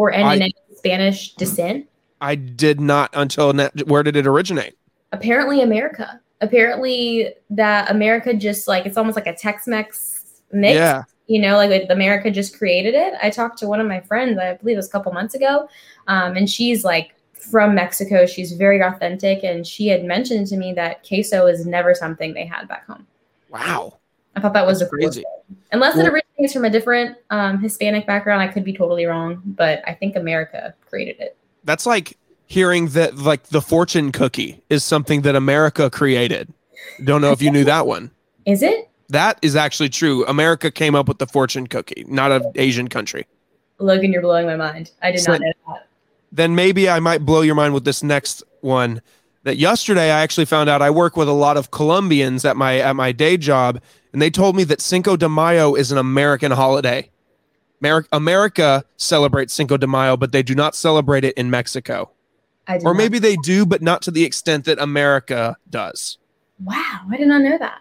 or any, I- any Spanish descent? I did not until ne- where did it originate? apparently America. Apparently that America just like it's almost like a Tex-Mex mix. Yeah. You know, like America just created it. I talked to one of my friends, I believe it was a couple months ago, um, and she's like from Mexico. She's very authentic, and she had mentioned to me that queso is never something they had back home. Wow. I thought that was a cool Unless it Well- originates from a different um, Hispanic background, I could be totally wrong, but I think America created it. That's like hearing that like the fortune cookie is something that America created. Don't know if you knew that one. (laughs) Is it? That is actually true. America came up with the fortune cookie, not an Asian country. Logan, you're blowing my mind. I did So- not know that. Then maybe I might blow your mind with this next one. That yesterday I actually found out I work with a lot of Colombians at my at my day job, and they told me that Cinco de Mayo is an American holiday. America, America celebrates Cinco de Mayo, but they do not celebrate it in Mexico. I Or maybe they do, but not to the extent that America does. Wow, I did not know that.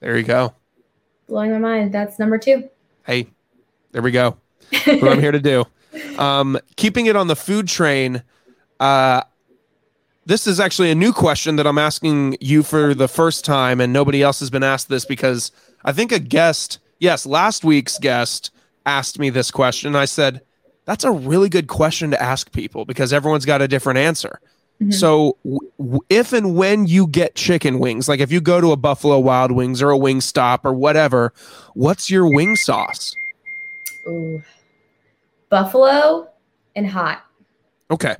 There you go. Blowing my mind. That's number two. Hey, there we go. What I'm here to do. (laughs) Um, keeping it on the food train. Uh, this is actually a new question that I'm asking you for the first time, and nobody else has been asked this because I think a guest, yes, last week's guest asked me this question. I said, "That's a really good question to ask people because everyone's got a different answer." Mhm. So, w- if and when you get chicken wings, like if you go to a Buffalo Wild Wings or a Wingstop or whatever, what's your wing sauce? Ooh. Buffalo and hot. Okay. Okay.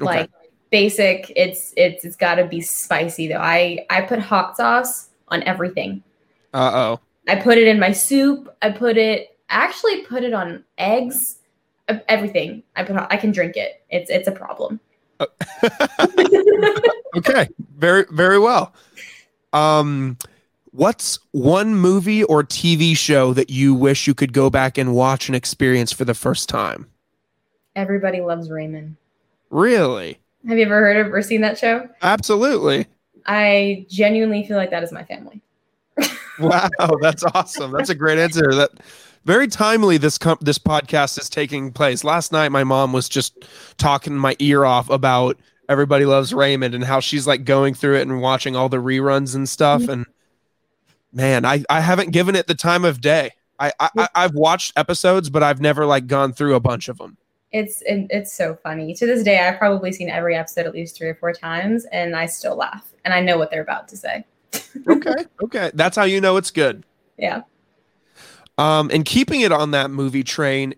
Like basic. It's it's it's got to be spicy though. I I put hot sauce on everything. uh oh. I put it in my soup. I put it I actually put it on eggs. Everything. I put I can drink it. It's it's a problem. (laughs) okay. Very very well. Um what's one movie or TV show that you wish you could go back and watch and experience for the first time? Everybody loves Raymond. Really? Have you ever heard of or seen that show? Absolutely. I genuinely feel like that is my family. (laughs) Wow, that's awesome. That's a great answer. That very timely this com- this podcast is taking place. Last night my mom was just talking my ear off about Everybody Loves Raymond and how she's like going through it and watching all the reruns and stuff mm-hmm. and man, I I haven't given it the time of day. I I- I've watched episodes but I've never like gone through a bunch of them. It's it's so funny. To this day, I've probably seen every episode at least three or four times, and I still laugh, and I know what they're about to say. (laughs) Okay. okay. That's how you know it's good. Yeah. Um, and keeping it on that movie train,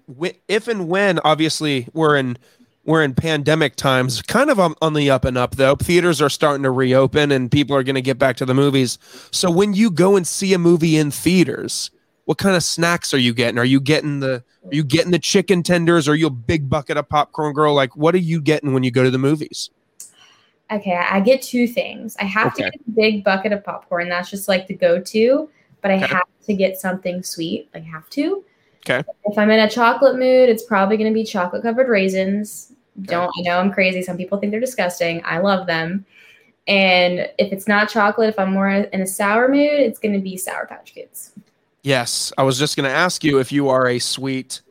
if and when, obviously, we're in we're in pandemic times, kind of on, on the up and up though. Theaters are starting to reopen, and people are going to get back to the movies. So when you go and see a movie in theaters, what kind of snacks are you getting? Are you getting the are you getting the chicken tenders? Are you a big bucket of popcorn, girl? Like, what are you getting when you go to the movies? Okay, I get two things. I have Okay. to get a big bucket of popcorn. That's just like the go-to. But I Okay. have to get something sweet. I have to. Okay. If I'm in a chocolate mood, it's probably going to be chocolate covered raisins. Don't I know I'm crazy? Some people think they're disgusting. I love them. And if it's not chocolate, if I'm more in a sour mood, it's going to be Sour Patch Kids. Yes, I was just going to ask you if you are a sweet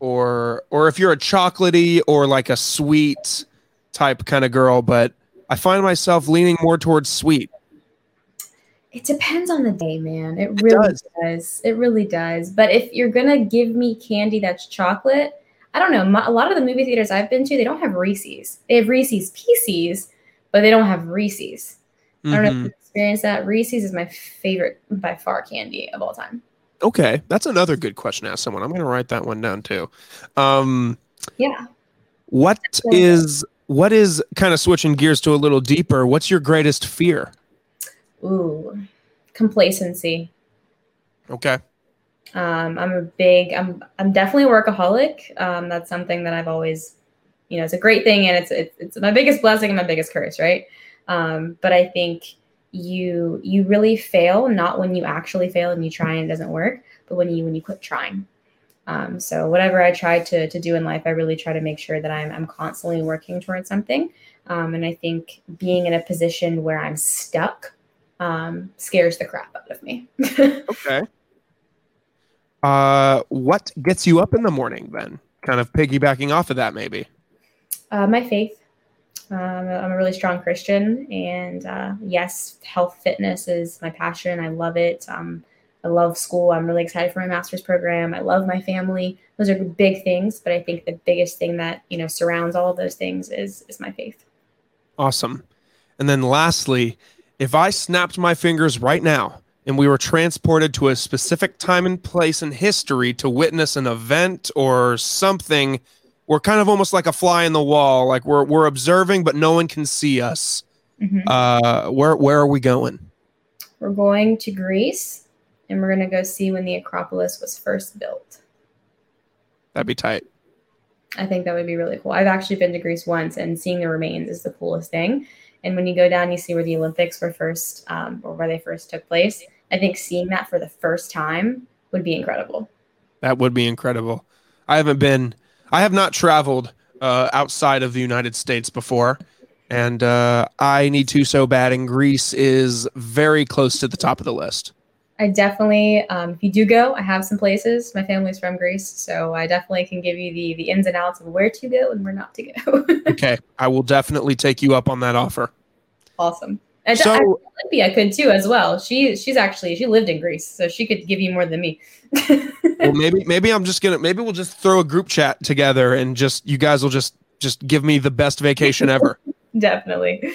or or if you're a chocolatey or like a sweet type kind of girl, but I find myself leaning more towards sweet. It depends on the day, man. It really does. does. It really does. But if you're gonna give me candy that's chocolate, I don't know. My, a lot of the movie theaters I've been to, they don't have Reese's. They have Reese's Pieces, but they don't have Reese's. I don't know if Mhm. you've experienced that. Reese's is my favorite by far candy of all time. Okay, that's another good question to ask someone. I'm going to write that one down too. Um, Yeah. What is what is kind of switching gears to a little deeper? What's your greatest fear? Ooh, complacency. Okay, Um, I'm a big. I'm. I'm definitely a workaholic. Um, that's something that I've always, you know, it's a great thing, and it's it's, it's my biggest blessing and my biggest curse, right? Um, but I think you you really fail not when you actually fail and you try and it doesn't work, but when you when you quit trying. Um, so whatever I try to to do in life, I really try to make sure that I'm I'm constantly working towards something. Um, and I think being in a position where I'm stuck um, scares the crap out of me. (laughs) okay. Uh, what gets you up in the morning then? Kind of piggybacking off of that, maybe. Uh, my faith. Um, I'm a really strong Christian, and uh, yes, health fitness is my passion. I love it. Um, I love school. I'm really excited for my master's program. I love my family. Those are big things, but I think the biggest thing that you know surrounds all of those things is is my faith. Awesome. And then lastly, if I snapped my fingers right now and we were transported to a specific time and place in history to witness an event or something, we're kind of almost like a fly in the wall, like we're we're observing but no one can see us. Mhm. Uh where where are we going? We're going to Greece, and we're going to go see when the Acropolis was first built. That'd be tight. I think that would be really cool. I've actually been to Greece once, and seeing the remains is the coolest thing. And when you go down, you see where the Olympics were first, um, or where they first took place. I think seeing that for the first time would be incredible. That would be incredible. I haven't been I have not traveled uh, outside of the United States before. And uh, I need to so bad, and Greece is very close to the top of the list. I definitely, um, if you do go, I have some places. My family's from Greece, so I definitely can give you the the ins and outs of where to go and where not to go. (laughs) Okay, I will definitely take you up on that offer. awesome. And so Olympia could too as well. She she's actually she lived in Greece, so she could give you more than me. (laughs) well, maybe maybe I'm just gonna maybe we'll just throw a group chat together and just you guys will just just give me the best vacation ever. (laughs) Definitely.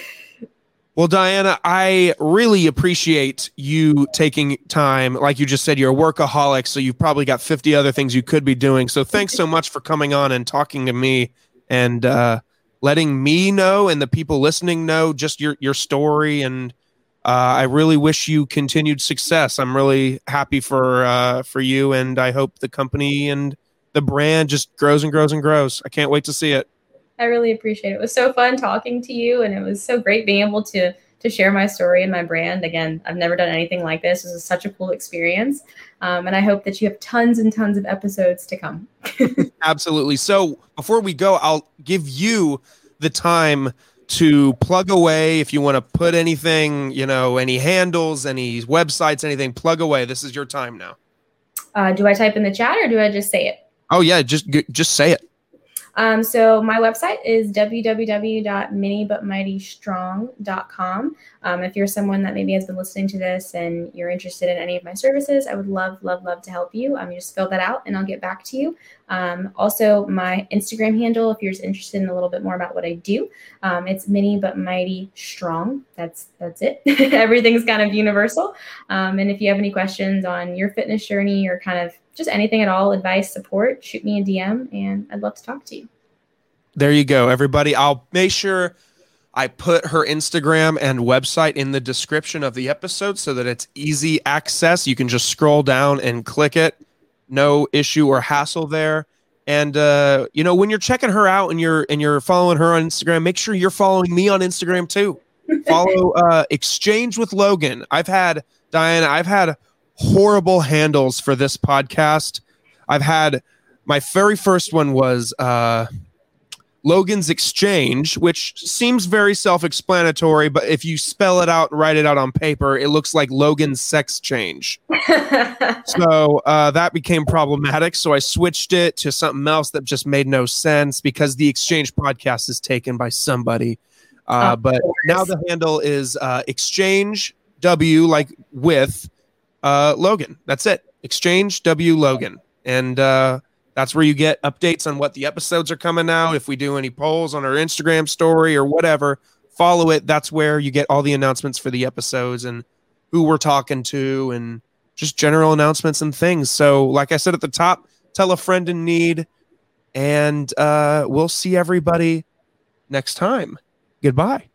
Well, Dianna, I really appreciate you taking time. Like you just said, you're a workaholic, so you've probably got 50 other things you could be doing. So thanks so much for coming on and talking to me and uh, letting me know and the people listening know just your your story. And uh, I really wish you continued success. I'm really happy for uh, for you, and I hope the company and the brand just grows and grows and grows. I can't wait to see it. I really appreciate it. It was so fun talking to you, and it was so great being able to to share my story and my brand. Again, I've never done anything like this. This is such a cool experience, um, and I hope that you have tons and tons of episodes to come. (laughs) Absolutely. So before we go, I'll give you the time to plug away if you want to put anything, you know, any handles, any websites, anything. Plug away. This is your time now. Uh, do I type in the chat or do I just say it? Oh yeah, just just say it. Um, so my website is www.minibutmightystrong.com. Um, if you're someone that maybe has been listening to this and you're interested in any of my services, I would love, love, love to help you. Um, you just fill that out and I'll get back to you. Um, also, my Instagram handle, if you're interested in a little bit more about what I do, um, it's mini but mighty strong. That's that's it. (laughs) Everything's kind of universal. Um, and if you have any questions on your fitness journey or kind of just anything at all, advice, support, shoot me a DM, and I'd love to talk to you. There you go, everybody. I'll make sure I put her Instagram and website in the description of the episode so that it's easy access. You can just scroll down and click it no issue or hassle there. And uh, you know, when you're checking her out and you're and you're following her on Instagram, make sure you're following me on Instagram too. (laughs) Follow uh, Exchange with Logan. I've had Dianna. I've had horrible handles for this podcast. I've had my very first one was uh, Logan's Exchange, which seems very self explanatory, but if you spell it out and write it out on paper, it looks like Logan's Sex Change. (laughs) so uh, that became problematic. So I switched it to something else that just made no sense because the Exchange podcast is taken by somebody. Uh, but now the handle is uh, Exchange W, like with uh, Logan. That's it. Exchange W Logan. And, uh, that's where you get updates on what the episodes are coming out. If we do any polls on our Instagram story or whatever, follow it. That's where you get all the announcements for the episodes and who we're talking to and just general announcements and things. So, like I said at the top, tell a friend in need, and uh, we'll see everybody next time. Goodbye.